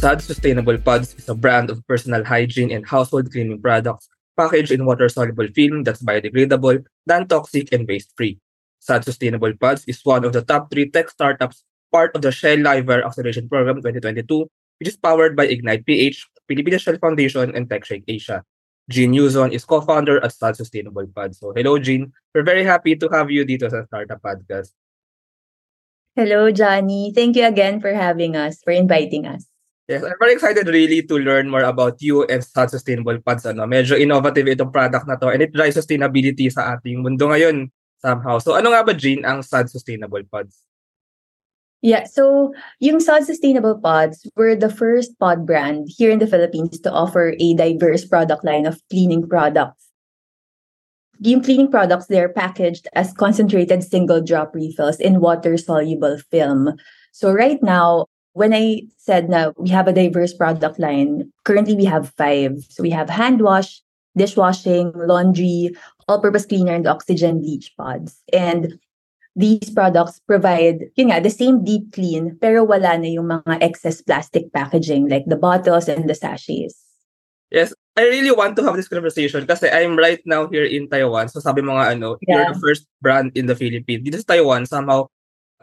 Sad Sustainable Pods is a brand of personal hygiene and household cleaning products packaged in water-soluble film that's biodegradable, non-toxic, and waste-free. Sad Sustainable Pods is one of the top three tech startups part of the Shell Liver Acceleration Program 2022, which is powered by Ignite PH, Philippine Shell Foundation, and TechShake Asia. Jean Newson is co-founder at Sad Sustainable Pods. So hello, Jean. We're very happy to have you dito sa Startup Podcast. Hello, Johnny. Thank you again for having us, for inviting us. Yes, I'm very excited really to learn more about you and Sad Sustainable Pods. Ano. Medyo innovative itong product na to and it drives sustainability sa ating mundo ngayon somehow. So ano nga ba, Jean, ang Sustainable Pods? Yeah, so yung Sad Sustainable Pods were the first pod brand here in the Philippines to offer a diverse product line of cleaning products. Yung cleaning products, they're packaged as concentrated single drop refills in water soluble film. So right now, when I said now we have a diverse product line, currently we have five. So we have hand wash, dishwashing, laundry, all purpose cleaner, and oxygen bleach pods. And these products provide, yun nga, the same deep clean, pero wala na yung mga excess plastic packaging like the bottles and the sachets. Yes, I really want to have this conversation kasi I'm right now here in Taiwan. So sabi mo nga ano, yeah. you're the first brand in the Philippines. Dito sa Taiwan, somehow,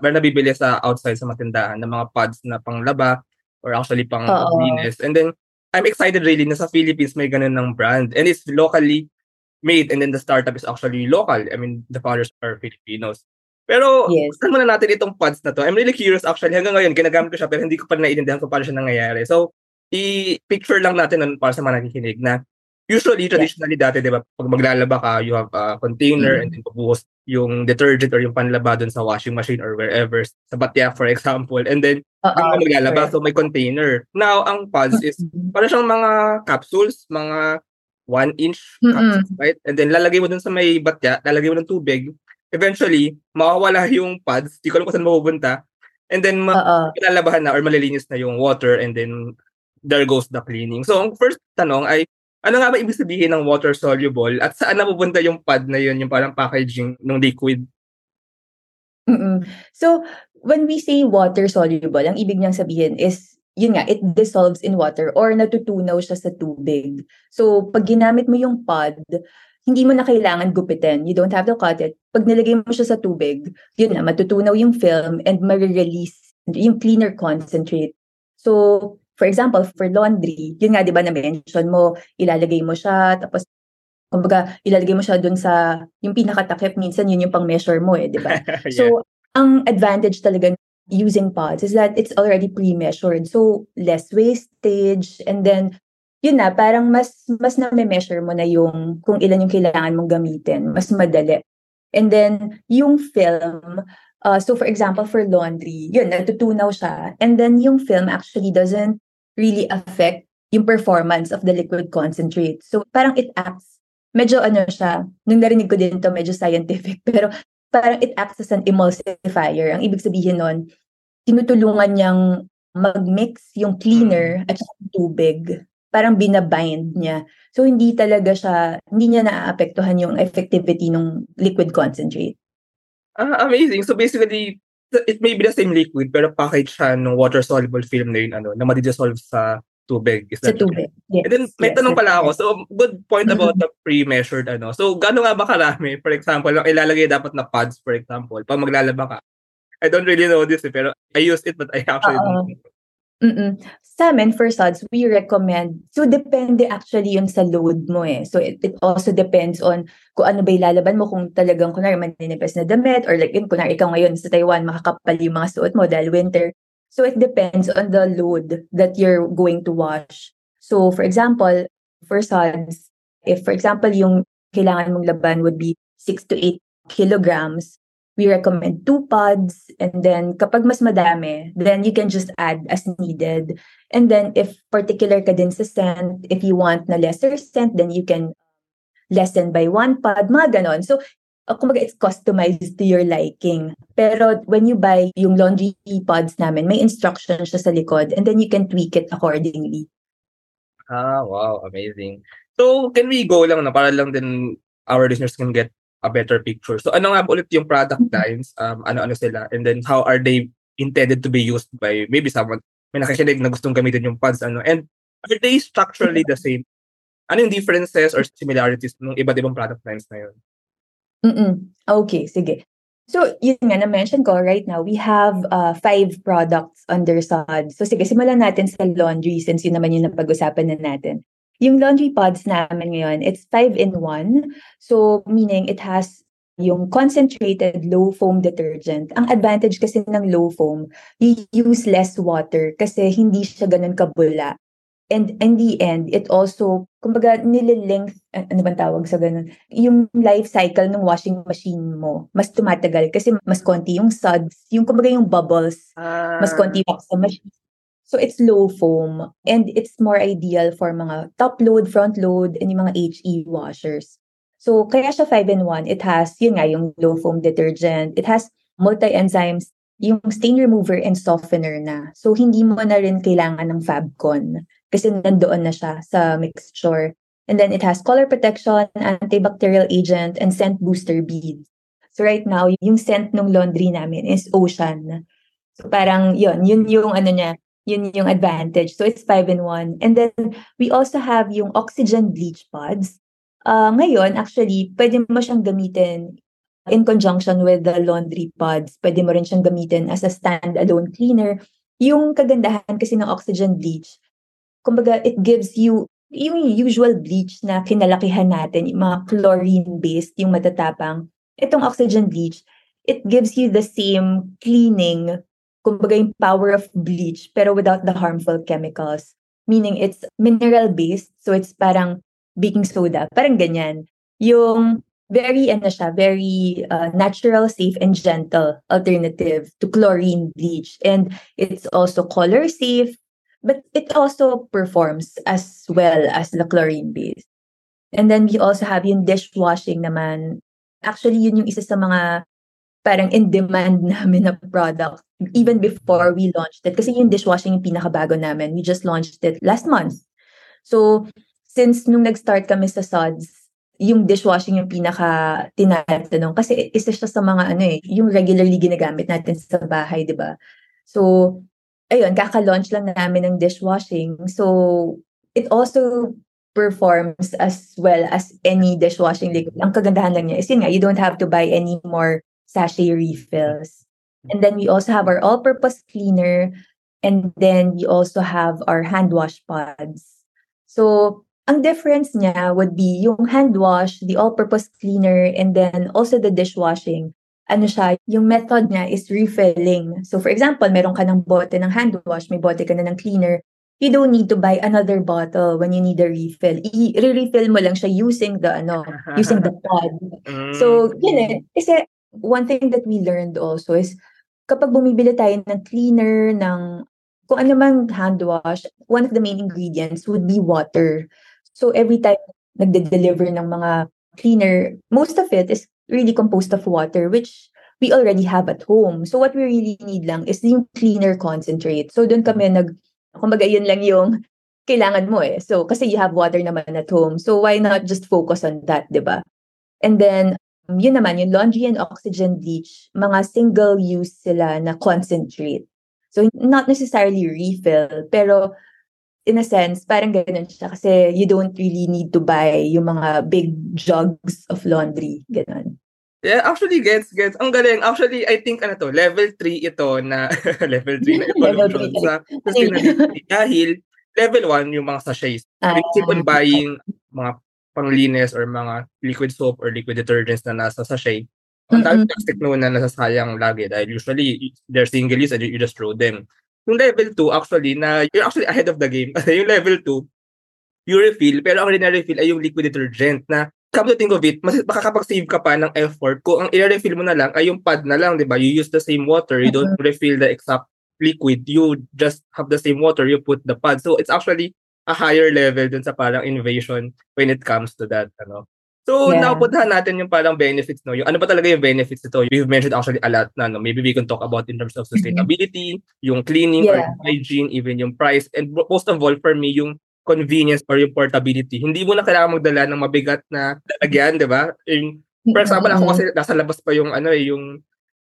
meron nabibili sa outside sa matindahan ng mga pods na panglaba or actually pang linis. And then, I'm excited really na sa Philippines may ganun ng brand. And it's locally made and then the startup is actually local. I mean, the founders are Filipinos. Pero, yes. saan muna natin itong pods na to? I'm really curious actually. Hanggang ngayon, ginagamit ko siya pero hindi ko pa naiintindihan kung paano siya nangyayari. So, i-picture lang natin nun para sa mga nakikinig na usually, traditionally yeah. dati, di ba, pag maglalaba ka, you have a container mm-hmm. and then bubuhos yung detergent or yung panlaba dun sa washing machine or wherever, sa batya, for example. And then, uh maglalaba, so may container. Now, ang pods is, mm-hmm. parang siyang mga capsules, mga one inch capsules, mm-hmm. right? And then, lalagay mo dun sa may batya, lalagay mo ng tubig, eventually, mawawala yung pads, di ko alam kung saan mapupunta, and then ma- na or malilinis na yung water and then there goes the cleaning. So, ang first tanong ay, ano nga ba ibig sabihin ng water soluble at saan napupunta yung pad na yun, yung parang packaging ng liquid? Mm-mm. So, when we say water soluble, ang ibig niyang sabihin is yun nga, it dissolves in water or natutunaw siya sa tubig. So, pag ginamit mo yung pod, hindi mo na kailangan gupitin. You don't have to cut it. Pag nilagay mo siya sa tubig, yun na, matutunaw yung film and ma-release yung cleaner concentrate. So, for example, for laundry, yun nga, di ba, na-mention mo, ilalagay mo siya, tapos, kumbaga, ilalagay mo siya dun sa, yung pinakatakip, minsan yun yung pang-measure mo eh, di ba? yeah. So, ang advantage talaga using pods is that it's already pre-measured. So, less wastage, and then, yun na, parang mas, mas na-measure mo na yung kung ilan yung kailangan mong gamitin. Mas madali. And then, yung film, uh, so for example, for laundry, yun, natutunaw siya. And then, yung film actually doesn't really affect yung performance of the liquid concentrate. So, parang it acts, medyo ano siya, nung narinig ko din to medyo scientific, pero parang it acts as an emulsifier. Ang ibig sabihin nun, tinutulungan niyang mag-mix yung cleaner at yung tubig parang binabind niya. So hindi talaga siya, hindi niya naaapektuhan yung effectivity ng liquid concentrate. Ah, amazing. So basically, it may be the same liquid pero package siya ng water-soluble film na yun, ano, na madidissolve sa tubig. Is that sa tubig, yes. And then, may yes, tanong pala ako. So, good point about mm-hmm. the pre-measured, ano. So, gano'n nga ba karami? For example, ang ilalagay dapat na pads, for example, pag maglalaba ka. I don't really know this, eh, pero I use it, but I actually Uh-oh. don't know. Mm. Sa'min, for suds, we recommend, so depende actually yun sa load mo eh. So it, it also depends on kung ano ba ilalaban mo, kung talagang kunwari maninipis na damit, or like yun, kunwari ikaw ngayon sa Taiwan, makakapal yung mga suot mo dahil winter. So it depends on the load that you're going to wash. So for example, for suds, if for example yung kailangan mong laban would be 6 to 8 kilograms, we recommend two pods. And then kapag mas madami, then you can just add as needed. And then if particular ka din sa scent, if you want na lesser scent, then you can lessen by one pod, mga ganon. So, uh, kumbaga it's customized to your liking. Pero when you buy yung laundry pods namin, may instructions siya sa likod and then you can tweak it accordingly. Ah, wow, amazing. So, can we go lang na para lang din our listeners can get a better picture. So ano nga ulit yung product mm-hmm. lines, um, ano-ano sila, and then how are they intended to be used by maybe someone may nakikinig na gustong gamitin yung pods ano. And are they structurally the same? Ano yung differences or similarities ng iba't ibang product lines na yun? Mm. Okay, sige. So, yun nga, na-mention ko, right now, we have uh, five products under SOD. So, sige, simulan natin sa laundry since yun naman yung napag-usapan na natin. Yung laundry pods namin ngayon, it's five in one. So, meaning it has yung concentrated low foam detergent. Ang advantage kasi ng low foam, you use less water kasi hindi siya ganun kabula. And in the end, it also, kumbaga, nililength, ano bang tawag sa ganun? Yung life cycle ng washing machine mo, mas tumatagal kasi mas konti yung suds, yung kumbaga yung bubbles, Ah, mas konti pa sa machine. So it's low foam and it's more ideal for mga top load, front load, and yung mga HE washers. So kaya siya 5 in 1. It has, yun nga, yung low foam detergent. It has multi-enzymes, yung stain remover and softener na. So hindi mo na rin kailangan ng Fabcon kasi nandoon na siya sa mixture. And then it has color protection, antibacterial agent, and scent booster beads. So right now, yung scent ng laundry namin is Ocean. So parang yun, yun yung ano niya, yun yung advantage. So it's 5 in 1. And then we also have yung oxygen bleach pods. Uh, ngayon, actually, pwede mo siyang gamitin in conjunction with the laundry pods. Pwede mo rin siyang gamitin as a standalone cleaner. Yung kagandahan kasi ng oxygen bleach, kumbaga it gives you yung usual bleach na kinalakihan natin, yung mga chlorine-based, yung matatapang. Itong oxygen bleach, it gives you the same cleaning, kumbaga yung power of bleach, pero without the harmful chemicals. Meaning it's mineral-based, so it's parang baking soda, parang ganyan. Yung very, ano siya, very uh, natural, safe, and gentle alternative to chlorine bleach. And it's also color safe, but it also performs as well as the chlorine base. And then we also have yung dishwashing naman. Actually, yun yung isa sa mga parang in demand namin na product even before we launched it. Kasi yung dishwashing yung pinakabago namin. We just launched it last month. So, since nung nag-start kami sa SODS, yung dishwashing yung pinaka tinatanong. Kasi isa siya sa mga ano eh, yung regularly ginagamit natin sa bahay, di ba? So, ayun, kaka-launch lang namin ng dishwashing. So, it also performs as well as any dishwashing liquid. Ang kagandahan lang niya is yun nga, you don't have to buy any more sachet refills. And then we also have our all-purpose cleaner and then we also have our hand wash pods. So, ang difference niya would be yung hand wash, the all-purpose cleaner, and then also the dishwashing ano siya, yung method niya is refilling. So for example, meron ka ng bote ng hand wash, may bote ka na ng cleaner, you don't need to buy another bottle when you need a refill. I-refill mo lang siya using the ano, using the pod. So, yun eh. Kasi one thing that we learned also is kapag bumibili tayo ng cleaner, ng kung ano mang hand wash, one of the main ingredients would be water. So every time nagde-deliver ng mga cleaner, most of it is really composed of water, which we already have at home. So what we really need lang is yung cleaner concentrate. So doon kami nag, kumbaga yun lang yung kailangan mo eh. So kasi you have water naman at home. So why not just focus on that, di ba? And then, yun naman, yung laundry and oxygen bleach, mga single-use sila na concentrate. So not necessarily refill, pero in a sense, parang ganun siya kasi you don't really need to buy yung mga big jugs of laundry. Ganun. Yeah, actually, gets, gets. Ang galing. Actually, I think, ano to, level 3 ito na, level 3 na evolution sa sustainability. Dahil, level 1, yung mga sachets. Ah, We keep on buying mga panglinis or mga liquid soap or liquid detergents na nasa sachet. Ang dami Mm-mm. plastic noon na nasasayang lagi dahil usually they're single use and you just throw them. Yung level 2, actually, na you're actually ahead of the game. Kasi yung level 2, you refill, pero ang refill ay yung liquid detergent na come to think of it, mas makakapag-save ka pa ng effort kung ang i-refill mo na lang ay yung pad na lang, di ba? You use the same water, you don't refill the exact liquid, you just have the same water, you put the pad. So it's actually a higher level dun sa parang innovation when it comes to that, ano. So, Yeah. now puntahan natin yung parang benefits, no? Yung ano ba talaga yung benefits nito? We've mentioned actually a lot na, no? Maybe we can talk about in terms of sustainability, yung cleaning or Yeah. hygiene, even yung price, and most of all, for me, yung convenience or yung portability. Hindi mo na kailangan magdala ng mabigat na lalagyan, di ba? Yung, for example, ako kasi nasa labas pa yung ano eh, yung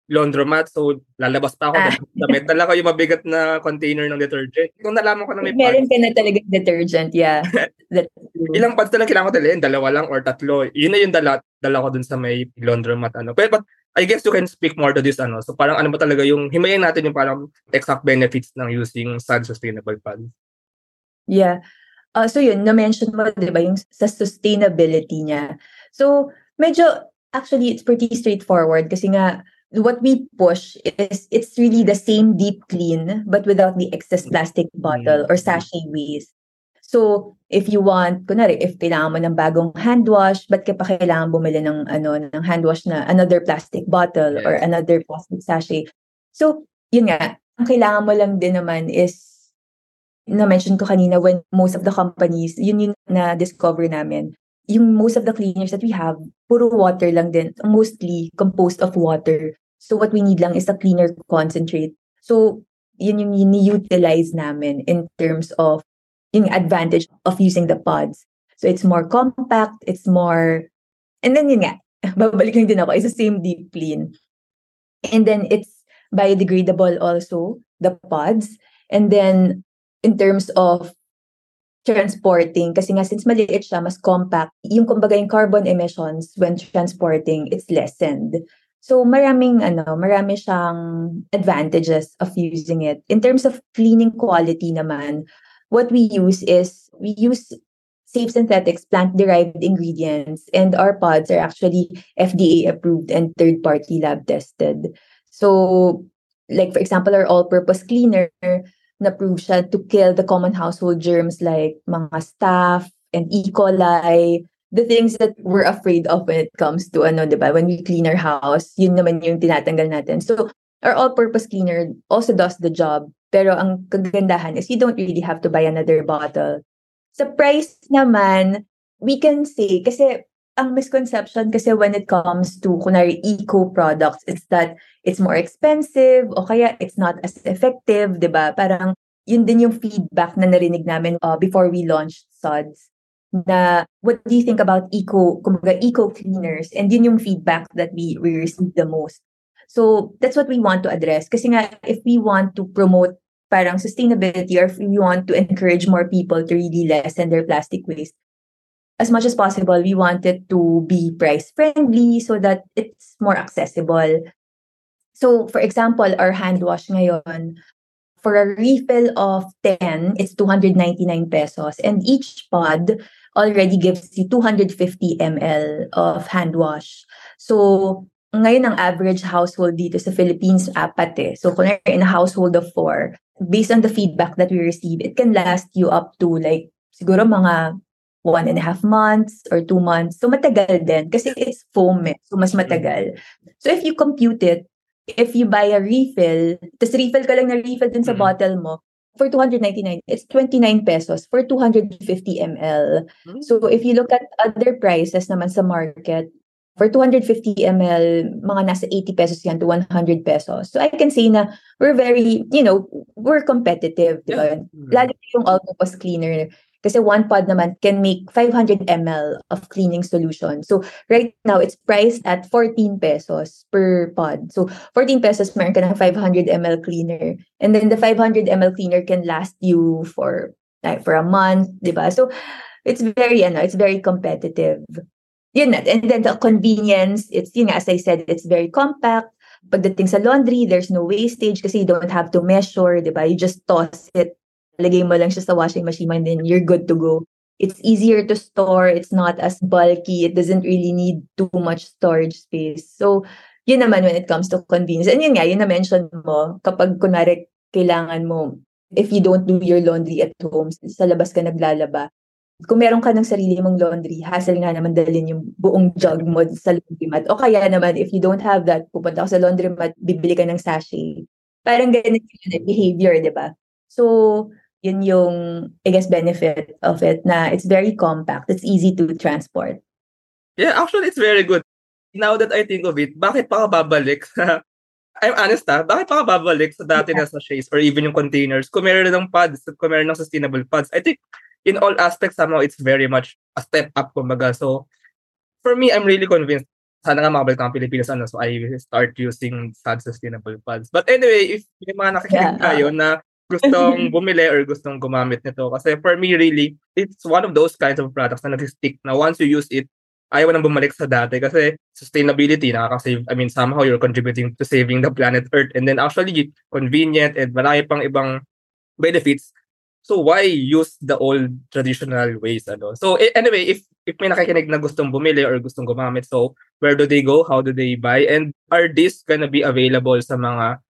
laundromat. So, lalabas pa ako. Ah. Damit. Dala ko yung mabigat na container ng detergent. Kung nalaman ko na may Meron pads. ka na talaga detergent, yeah. Ilang pads na lang kailangan ko dalhin? Dalawa lang or tatlo. Yun na yung dala, dala ko dun sa may laundromat. Ano. But, but I guess you can speak more to this. Ano. So, parang ano ba talaga yung, himayin natin yung parang exact benefits ng using sun sustainable pads. Yeah. Uh, so yun, na-mention mo, di ba, yung sa sustainability niya. So, medyo, actually, it's pretty straightforward kasi nga, what we push is it's really the same deep clean but without the excess plastic bottle or sachet waste. So, if you want, kunwari, if kailangan mo ng bagong hand wash, ba't ka pa kailangan bumili ng, ano, ng hand wash na another plastic bottle yes. or another plastic sachet? So, yun nga, ang kailangan mo lang din naman is, na-mention ko kanina, when most of the companies, yun yung na-discover namin, yung most of the cleaners that we have, puro water lang din, mostly composed of water. So what we need lang is a cleaner concentrate. So yun yung ini-utilize namin in terms of yung advantage of using the pods. So it's more compact, it's more, and then yun nga, babalik lang din ako, it's the same deep clean. And then it's biodegradable also, the pods. And then in terms of transporting kasi nga since maliit siya, mas compact, yung kumbaga yung carbon emissions when transporting, it's lessened. So maraming ano, marami siyang advantages of using it. In terms of cleaning quality naman, what we use is we use safe synthetics plant-derived ingredients and our pods are actually FDA approved and third-party lab tested. So like for example, our all-purpose cleaner na-prove siya to kill the common household germs like mga staph and E. coli, the things that we're afraid of when it comes to ano, di ba? When we clean our house, yun naman yung tinatanggal natin. So, our all-purpose cleaner also does the job. Pero ang kagandahan is you don't really have to buy another bottle. Sa price naman, we can say, kasi ang misconception kasi when it comes to kunwari eco products, it's that it's more expensive o kaya it's not as effective, 'di ba? Parang yun din yung feedback na narinig namin uh, before we launched Suds. Na what do you think about eco kumbaga eco cleaners and yun yung feedback that we we receive the most. So that's what we want to address. Kasi nga if we want to promote parang sustainability or if we want to encourage more people to really lessen their plastic waste as much as possible, we want it to be price friendly so that it's more accessible. So, for example, our hand wash ngayon, for a refill of 10, it's 299 pesos. And each pod already gives you 250 ml of hand wash. So, ngayon ang average household dito sa Philippines, apat eh. So, kung in a household of four, based on the feedback that we receive, it can last you up to like siguro mga one and a half months or two months. So matagal din kasi it's foam eh. So mas matagal. So if you compute it, if you buy a refill, tas refill ka lang na refill din sa mm-hmm. bottle mo, for 299, it's 29 pesos for 250 ml. Mm-hmm. So if you look at other prices naman sa market, for 250 ml, mga nasa 80 pesos yan to 100 pesos. So I can say na we're very, you know, we're competitive, di ba? Yeah. Mm-hmm. Lalo yung all-purpose cleaner Kasi one pod naman can make 500 ml of cleaning solution. So right now, it's priced at 14 pesos per pod. So 14 pesos, meron ka ng 500 ml cleaner. And then the 500 ml cleaner can last you for like for a month, di ba? So it's very, ano, it's very competitive. Yun na. And then the convenience, it's, yun as I said, it's very compact. Pagdating sa laundry, there's no wastage kasi you don't have to measure, di ba? You just toss it lagay mo lang siya sa washing machine and then you're good to go. It's easier to store. It's not as bulky. It doesn't really need too much storage space. So, yun naman when it comes to convenience. And yun nga, yun na-mention mo, kapag kunwari kailangan mo, if you don't do your laundry at home, sa labas ka naglalaba, kung meron ka ng sarili mong laundry, hassle nga naman dalhin yung buong jug mo sa laundromat. O kaya naman, if you don't have that, pupunta ka sa laundromat, bibili ka ng sachet. Parang ganun yung behavior, di ba? So, yun yung, I guess, benefit of it na it's very compact. It's easy to transport. Yeah, actually, it's very good. Now that I think of it, bakit pa ka babalik sa I'm honest ha, bakit pa ka babalik sa dati yeah. na sachets or even yung containers kung meron ng pods, kung meron ng sustainable pods. I think in all aspects somehow it's very much a step up kumbaga. So for me, I'm really convinced sana nga makabalik ang Pilipinas ano, so I start using sad sustainable pads. But anyway, if may mga nakikinig Yeah. tayo na gustong bumili or gustong gumamit nito, kasi for me really, it's one of those kinds of products na nag-stick na once you use it, ayaw nang bumalik sa dati kasi sustainability, nakaka-save, I mean, somehow you're contributing to saving the planet Earth and then actually convenient and marami pang ibang benefits. So why use the old traditional ways? Ano? So anyway, if if may nakikinig na gustong bumili or gustong gumamit, so where do they go? How do they buy? And are these gonna be available sa mga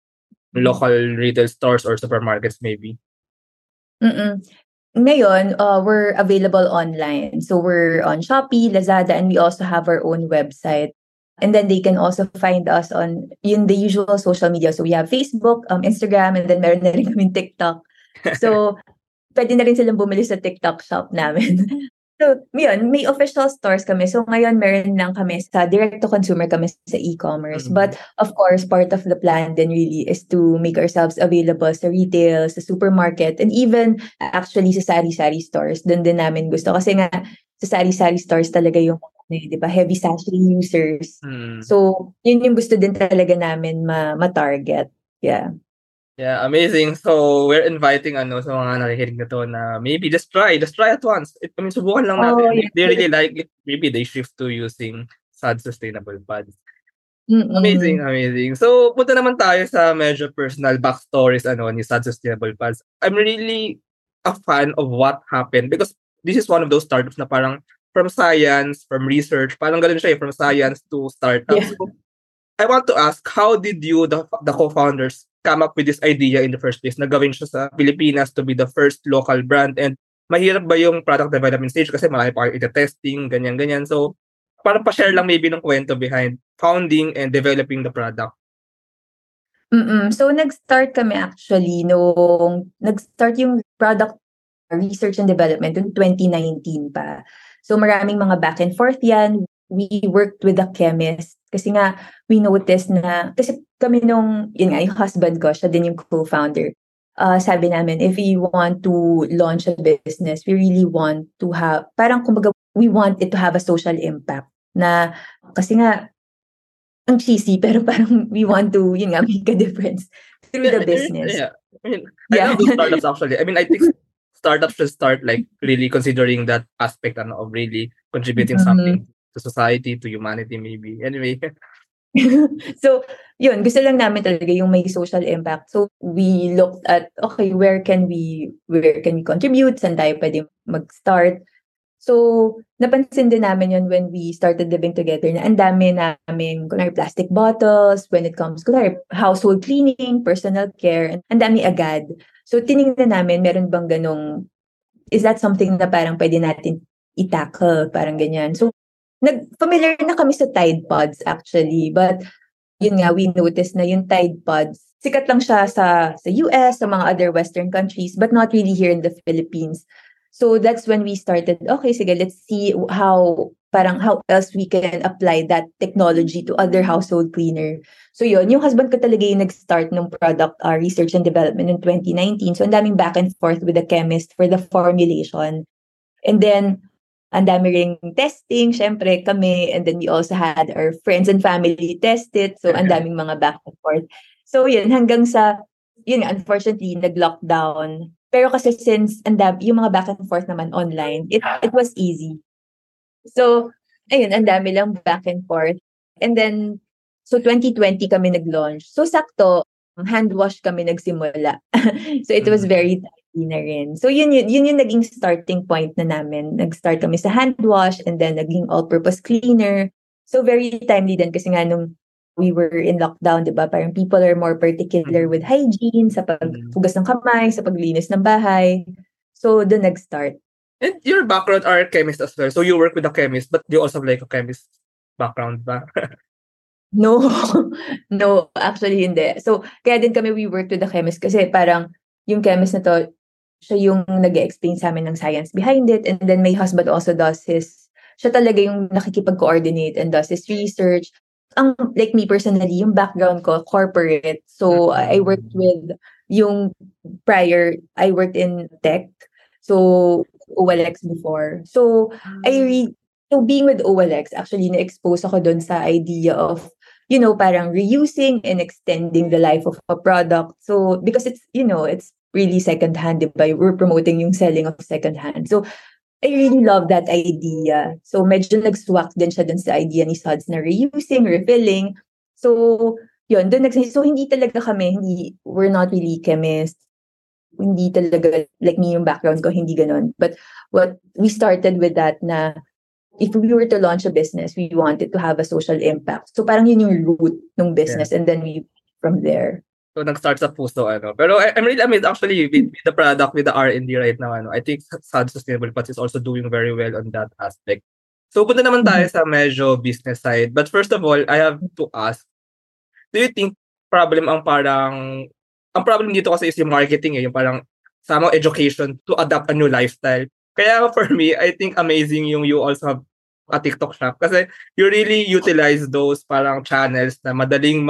local retail stores or supermarkets maybe? Mm. Ngayon, uh, we're available online. So we're on Shopee, Lazada, and we also have our own website. And then they can also find us on in the usual social media. So we have Facebook, um, Instagram, and then meron na rin kami TikTok. So pwede na rin silang bumili sa TikTok shop namin. so, yun, may official stores kami. So ngayon meron lang kami sa direct to consumer kami sa e-commerce. Mhm. But of course, part of the plan then really is to make ourselves available sa retail, sa supermarket, and even actually sa sari-sari stores. Doon din namin gusto. Kasi nga, sa sari-sari stores talaga yung eh, di ba, heavy sachet users. Hmm. So, yun yung gusto din talaga namin ma- ma-target. Yeah. Yeah, amazing. So, we're inviting ano sa mga nakikinig na to na maybe just try, just try at once. It, I mean, subukan lang natin. Oh, If yeah. they really like it, maybe they shift to using sad sustainable pads. Mm-mm. Amazing, amazing. So, punta naman tayo sa medyo personal backstories ano, ni Sad Sustainable Pads. I'm really a fan of what happened because this is one of those startups na parang from science, from research, parang ganun siya eh, from science to startup. Yeah. So, I want to ask, how did you, the, the co-founders, come up with this idea in the first place na gawin siya sa Pilipinas to be the first local brand and mahirap ba yung product development stage kasi marami pa kayo ita-testing, ganyan-ganyan. So, parang pa-share lang maybe ng kwento behind founding and developing the product. Mm. So nag-start kami actually nung nag-start yung product research and development noong 2019 pa. So maraming mga back and forth yan. We worked with a chemist kasi nga we noticed na kasi kami nung yun nga yung husband ko siya din yung co-founder. Uh, sabi namin if we want to launch a business, we really want to have parang kumbaga we want it to have a social impact na kasi nga ang cheesy pero parang we want to yun nga make a difference through the business. Yeah. I mean, Yeah. I love startups actually. I mean, I think startups should start like really considering that aspect ano, of really contributing Mhm. something to society, to humanity maybe. Anyway, so, yun, gusto lang namin talaga yung may social impact. So, we looked at, okay, where can we, where can we contribute? Saan tayo pwede mag-start? So, napansin din namin yun when we started living together na ang dami namin, kunwari plastic bottles, when it comes, kunwari household cleaning, personal care, ang dami agad. So, tinignan namin, meron bang ganong, is that something na parang pwede natin i-tackle, parang ganyan. So, nag-familiar na kami sa Tide Pods actually, but yun nga, we noticed na yung Tide Pods, sikat lang siya sa, sa US, sa mga other Western countries, but not really here in the Philippines. So that's when we started, okay, sige, let's see how, parang how else we can apply that technology to other household cleaner. So yun, yung husband ko talaga yung nag-start ng product uh, research and development in 2019. So ang daming back and forth with the chemist for the formulation. And then, ang dami ring testing, syempre kami, and then we also had our friends and family test it. So, ang daming mga back and forth. So, yun, hanggang sa, yun, unfortunately, nag-lockdown. Pero kasi since ang dami, yung mga back and forth naman online, it, it was easy. So, ayun, ang dami lang back and forth. And then, so 2020 kami nag-launch. So, sakto, hand wash kami nagsimula. so, it was Mhm. very na rin. So, yun, yun, yun yung naging starting point na namin. Nag-start kami sa hand wash and then naging all-purpose cleaner. So, very timely din kasi nga nung we were in lockdown, di ba? Parang people are more particular Mhm. with hygiene, sa paghugas ng kamay, sa paglinis ng bahay. So, doon nag-start. and your background are chemist as well. So you work with a chemist, but you also have like a chemist background ba? No, no, actually hindi. So, kaya din kami we worked with the chemist kasi parang yung chemist na to, siya yung nag explain sa amin ng science behind it. And then my husband also does his, siya talaga yung nakikipag-coordinate and does his research. Ang, like me personally, yung background ko, corporate. So, I worked with yung prior, I worked in tech. So, OLX before. So, I re- So being with OLX, actually na-expose ako dun sa idea of, you know, parang reusing and extending the life of a product. So because it's, you know, it's really secondhand, diba? We're promoting yung selling of secondhand. So I really love that idea. So medyo nag-swak din siya dun sa idea ni Suds na reusing, refilling. So yun, dun nag so hindi talaga kami, hindi, we're not really chemists. Hindi talaga, like me yung background ko, hindi ganun. But what we started with that na if we were to launch a business, we wanted to have a social impact. So parang yun yung root ng business yeah. and then we from there. So nag-start sa puso ano. Pero I, I'm really amazed actually with, with the product with the R&D right now ano. I think Sad Sustainable Pots is also doing very well on that aspect. So punta naman tayo mm-hmm. sa medyo business side. But first of all, I have to ask, do you think problem ang parang ang problem dito kasi is yung marketing eh, yung parang somehow education to adapt a new lifestyle. Kaya for me, I think amazing yung you also have a TikTok shop kasi you really utilize those parang channels na madaling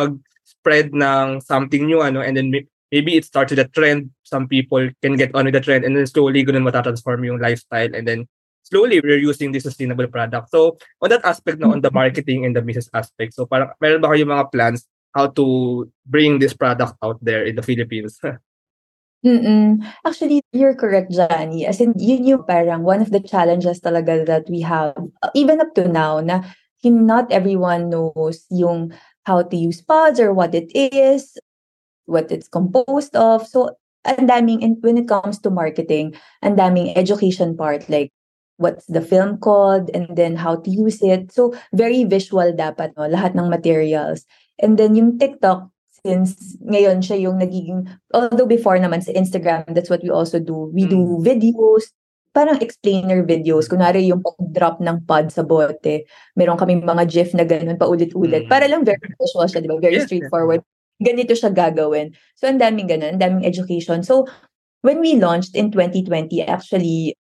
mag-spread ng something new ano and then maybe it starts with a trend some people can get on with the trend and then slowly ganun matatransform yung lifestyle and then slowly we're using this sustainable product so on that aspect na on the marketing and the business aspect so parang meron ba kayo mga plans how to bring this product out there in the Philippines Mm. Actually, you're correct, Johnny. As in, yun yung parang one of the challenges talaga that we have, uh, even up to now, na not everyone knows yung how to use pods or what it is, what it's composed of. So, ang daming, and when it comes to marketing, ang daming education part, like what's the film called, and then how to use it. So, very visual dapat, no? lahat ng materials. And then yung TikTok, since ngayon siya yung nagiging, although before naman sa Instagram, that's what we also do. We do mm. videos, parang explainer videos. Kunwari yung pag-drop ng pod sa bote. Meron kaming mga gif na ganun paulit-ulit. Mm. Para lang very visual siya, di ba? Very straightforward. Ganito siya gagawin. So, ang daming ganun, ang daming education. So, when we launched in 2020, actually,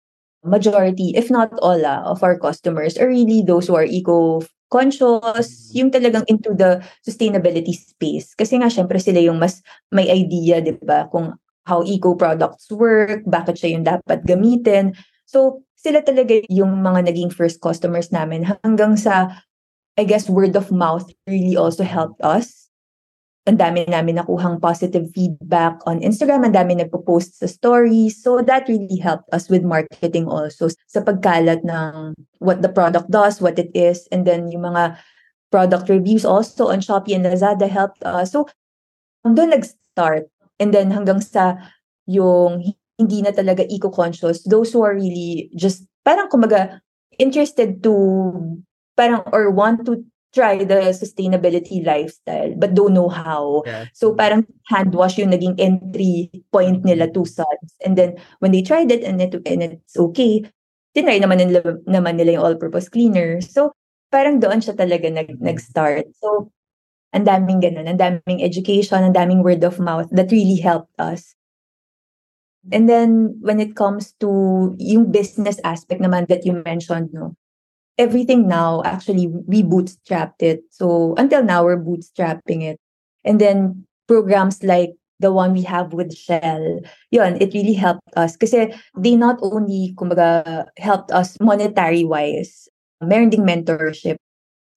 majority, if not all, ah, of our customers are really those who are eco conscious, yung talagang into the sustainability space. Kasi nga, syempre sila yung mas may idea, di ba, kung how eco products work, bakit siya yung dapat gamitin. So, sila talaga yung mga naging first customers namin hanggang sa, I guess, word of mouth really also helped us ang dami namin nakuhang positive feedback on Instagram, ang dami nagpo-post sa stories. So that really helped us with marketing also sa pagkalat ng what the product does, what it is, and then yung mga product reviews also on Shopee and Lazada helped us. So doon nag-start. And then hanggang sa yung hindi na talaga eco-conscious, those who are really just parang kumaga interested to parang or want to try the sustainability lifestyle but don't know how. Yeah. So parang hand wash yung naging entry point nila to suds. And then when they tried it and, it, and it's okay, tinry naman nila, naman nila yung all-purpose cleaner. So parang doon siya talaga nag, mm-hmm. nag-start. So ang daming ganun, ang daming education, ang daming word of mouth that really helped us. And then when it comes to yung business aspect naman that you mentioned, no, everything now, actually, we bootstrapped it. So until now, we're bootstrapping it. And then programs like the one we have with Shell, yun, it really helped us. Kasi they not only, kumbaga, helped us monetary-wise, meron ding mentorship.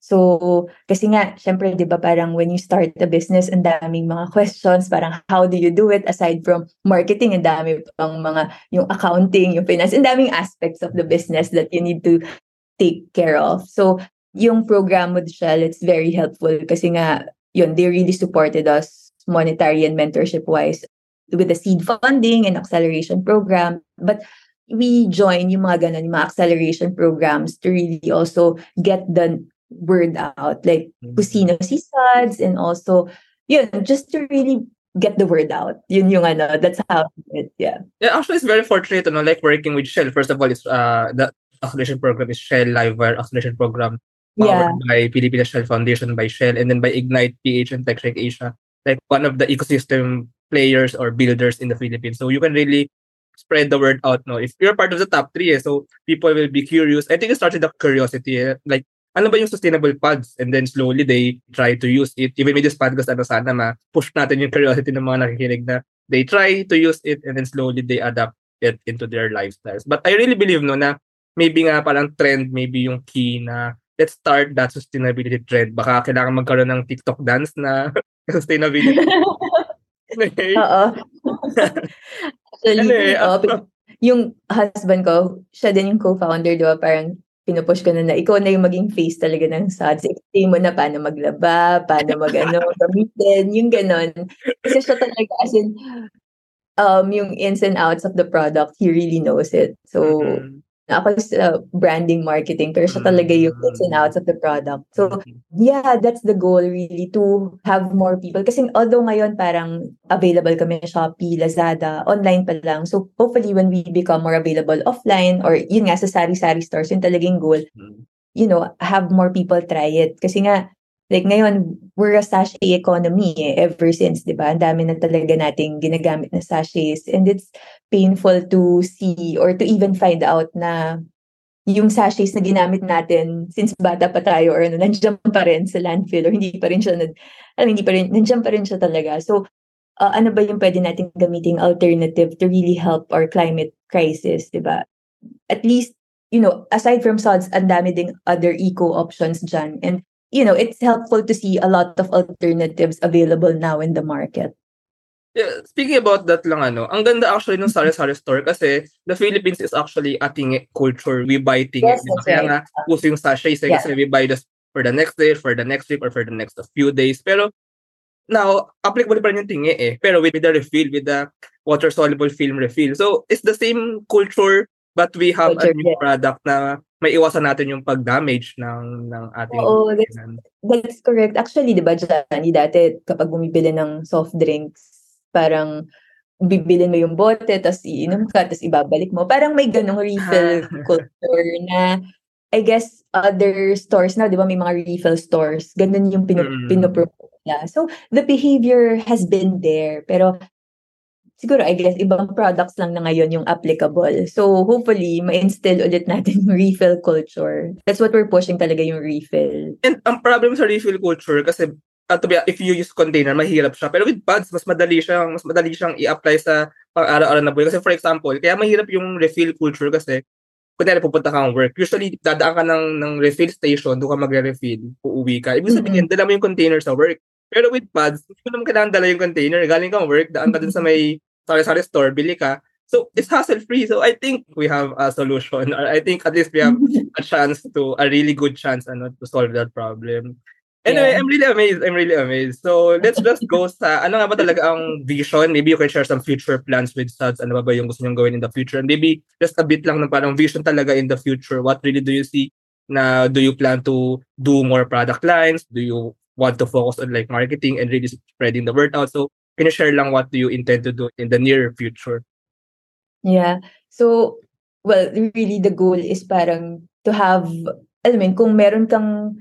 So, kasi nga, syempre, di ba, parang when you start a business, ang daming mga questions, parang how do you do it aside from marketing, ang dami pang mga, yung accounting, yung finance, ang daming aspects of the business that you need to take care of. So, yung program with Shell, it's very helpful kasi nga, yun, they really supported us monetary and mentorship-wise with the seed funding and acceleration program. But we join yung mga ganun, yung mga acceleration programs to really also get the word out. Like, mm-hmm. Si Suds and also, yun, just to really get the word out. Yun yung ano, that's how it, yeah. Yeah, actually it's very fortunate, you know, like working with Shell. First of all, it's uh the acceleration program is Shell Livewire acceleration program powered yeah. by Philippine Shell Foundation by Shell and then by Ignite PH and TechShrek Asia, like one of the ecosystem players or builders in the Philippines. So you can really spread the word out. No, if you're part of the top three, eh, so people will be curious. I think it started the curiosity, eh, like ano ba yung sustainable pods? And then slowly they try to use it. Even with this podcast, ano sana ma-push natin yung curiosity ng mga nakikinig na they try to use it and then slowly they adapt it into their lifestyles. But I really believe no na maybe nga parang trend, maybe yung key na let's start that sustainability trend. Baka kailangan magkaroon ng TikTok dance na sustainability. Oo. Actually, Ano eh, oo, ah, pin- yung husband ko, siya din yung co-founder, di ba? Parang pinupush ko na na ikaw na yung maging face talaga ng SADS. Explain mo na paano maglaba, paano mag ano, gamitin, yung ganon. Kasi siya talaga, as in, um, yung ins and outs of the product, he really knows it. So, Mhm. Ako sa branding marketing, pero siya talaga yung ins and outs of the product. So, Mhm. yeah, that's the goal really to have more people. Kasi although ngayon parang available kami sa Shopee, Lazada, online pa lang. So, hopefully when we become more available offline or yun nga sa sari-sari stores, yun talagang goal, Mhm. you know, have more people try it. Kasi nga, like ngayon, we're a sachet economy eh, ever since, di ba? Ang dami na talaga nating ginagamit na sachets and it's painful to see or to even find out na yung sachets na ginamit natin since bata pa tayo or ano, nandiyan pa rin sa landfill or hindi pa rin siya, nad, alam, hindi pa rin, nandiyan pa rin siya talaga. So, uh, ano ba yung pwede natin gamiting alternative to really help our climate crisis, di ba? At least, you know, aside from sods, ang dami ding other eco options dyan. And, you know, it's helpful to see a lot of alternatives available now in the market. Yeah, speaking about that lang ano, ang ganda actually ng sari-sari store kasi the Philippines is actually a culture. We buy tinge. Yes, diba? Kaya right. nga, puso yung sachets eh, Yeah. kasi we buy this for the next day, for the next week, or for the next few days. Pero now, applicable pa rin yung tinge eh. Pero with the refill, with the water-soluble film refill. So, it's the same culture but we have a Culture, new yeah. product na may iwasan natin yung pag-damage ng, ng ating Oo, that's, that's correct. Actually, di ba, Johnny, dati kapag bumibili ng soft drinks, parang bibilin mo yung bote, tapos iinom ka, tapos ibabalik mo. Parang may ganong refill culture na I guess other stores now, di ba, may mga refill stores. Ganun yung pinu- Mm. pinopromote nila. So, the behavior has been there. Pero, siguro, I guess, ibang products lang na ngayon yung applicable. So, hopefully, ma-instill ulit natin yung refill culture. That's what we're pushing talaga yung refill. And ang problem sa refill culture kasi uh, to be, if you use container, mahirap siya. Pero with pads, mas madali siyang mas madali siyang i-apply sa pang-araw-araw na buhay. Kasi for example, kaya mahirap yung refill culture kasi kunyari pupunta kang work, usually dadaan ka ng, ng refill station, doon ka magre-refill, uuwi ka. Ibig sabihin, dala mo yung container sa work. Pero with pads, hindi mo naman kailangan dala yung container. Galing kang work, daan ka dun sa may sari-sari store, bili ka. So, it's hassle-free. So, I think we have a solution. Or I think at least we have a chance to, a really good chance ano, to solve that problem. Anyway, Yeah. I'm really amazed. I'm really amazed. So, let's just go sa, ano nga ba talaga ang vision? Maybe you can share some future plans with SUDS. Ano ba ba yung gusto nyong gawin in the future? And maybe just a bit lang ng parang vision talaga in the future. What really do you see? Na do you plan to do more product lines? Do you want to focus on like marketing and really spreading the word out? So, can you share lang what do you intend to do in the near future? Yeah. So, well, really the goal is parang to have, alam mo kung meron kang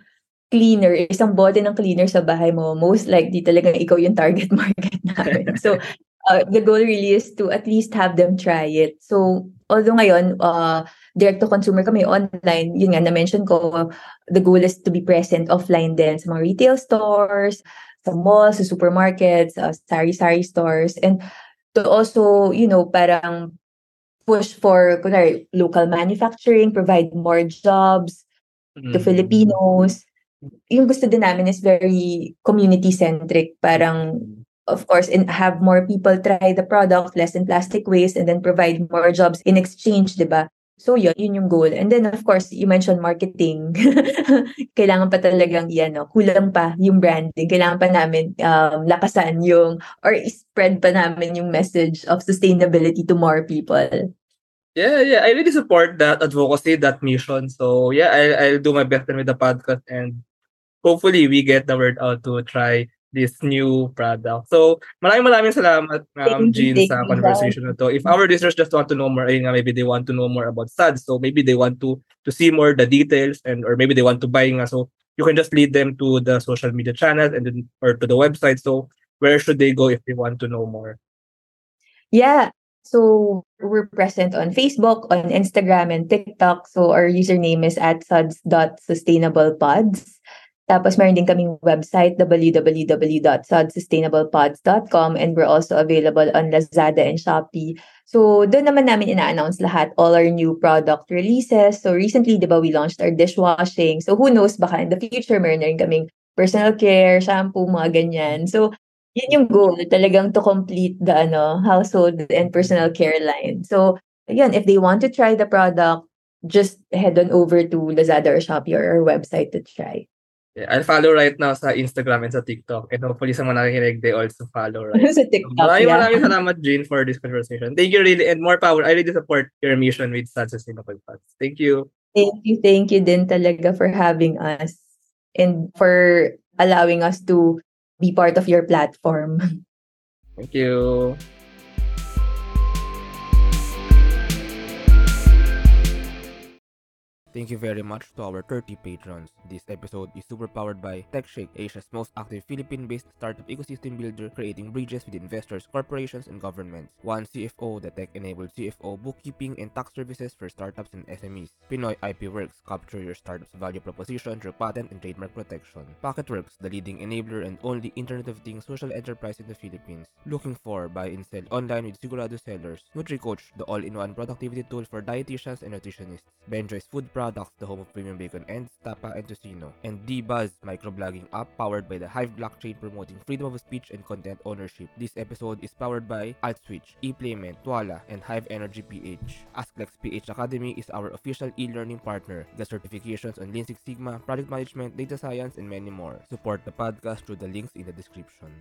cleaner, isang bote ng cleaner sa bahay mo, most likely talagang ikaw yung target market namin. So, uh, the goal really is to at least have them try it. So, although ngayon, uh, direct to consumer kami online, yun nga, na-mention ko, the goal is to be present offline din sa mga retail stores, sa malls, sa supermarkets, sa sari-sari stores, and to also, you know, parang push for kunwari, local manufacturing, provide more jobs to Mm. Filipinos. Yung gusto din namin is very community-centric. Parang, of course, and have more people try the product, less in plastic waste, and then provide more jobs in exchange, di ba? So yun, yun yung goal. And then, of course, you mentioned marketing. Kailangan pa talagang, yan, no, kulang pa yung branding. Kailangan pa namin um, lakasan yung, or spread pa namin yung message of sustainability to more people. Yeah, yeah. I really support that advocacy, that mission. So yeah, I, I'll do my best with the podcast and hopefully we get the word out to try this new product. So maraming maraming salamat, um, Jean, sa conversation na to. If our listeners just want to know more, ayun nga, maybe they want to know more about SADS. So maybe they want to to see more the details and or maybe they want to buy nga. So you can just lead them to the social media channels and then or to the website. So where should they go if they want to know more? Yeah. So we're present on Facebook, on Instagram, and TikTok. So our username is at suds.sustainablepods. Tapos meron din kaming website www.sodsustainablepods.com and we're also available on Lazada and Shopee. So doon naman namin ina-announce lahat all our new product releases. So recently, di ba, we launched our dishwashing. So who knows, baka in the future meron na rin kaming personal care, shampoo, mga ganyan. So yun yung goal, talagang to complete the ano household and personal care line. So again, if they want to try the product, just head on over to Lazada or Shopee or our website to try. Yeah, I'll follow right now sa Instagram and sa TikTok. And hopefully sa mga nakikinig, they also follow right sa TikTok, Maraming yeah. maraming salamat, Jean, for this conversation. Thank you really, and more power. I really support your mission with Sad Sustainable Funds. Thank you. Thank you, thank you din talaga for having us and for allowing us to be part of your platform. Thank you. Thank you very much to our 30 patrons. This episode is super powered by TechShake, Asia's most active Philippine-based startup ecosystem builder creating bridges with investors, corporations, and governments. One CFO, the tech-enabled CFO, bookkeeping, and tax services for startups and SMEs. Pinoy IP Works, capture your startup's value proposition through patent and trademark protection. Pocketworks, the leading enabler and only Internet of Things social enterprise in the Philippines. Looking for, buy and sell online with Sigurado sellers. NutriCoach, the all-in-one productivity tool for dietitians and nutritionists. Benjoy's food products, the home of premium bacon and Tapa and Tocino. And D-Buzz, microblogging app powered by the Hive blockchain promoting freedom of speech and content ownership. This episode is powered by AltSwitch, ePlayment, Twala, and Hive Energy PH. Asklex PH Academy is our official e-learning partner. Get certifications on Lean Six Sigma, project management, data science, and many more. Support the podcast through the links in the description.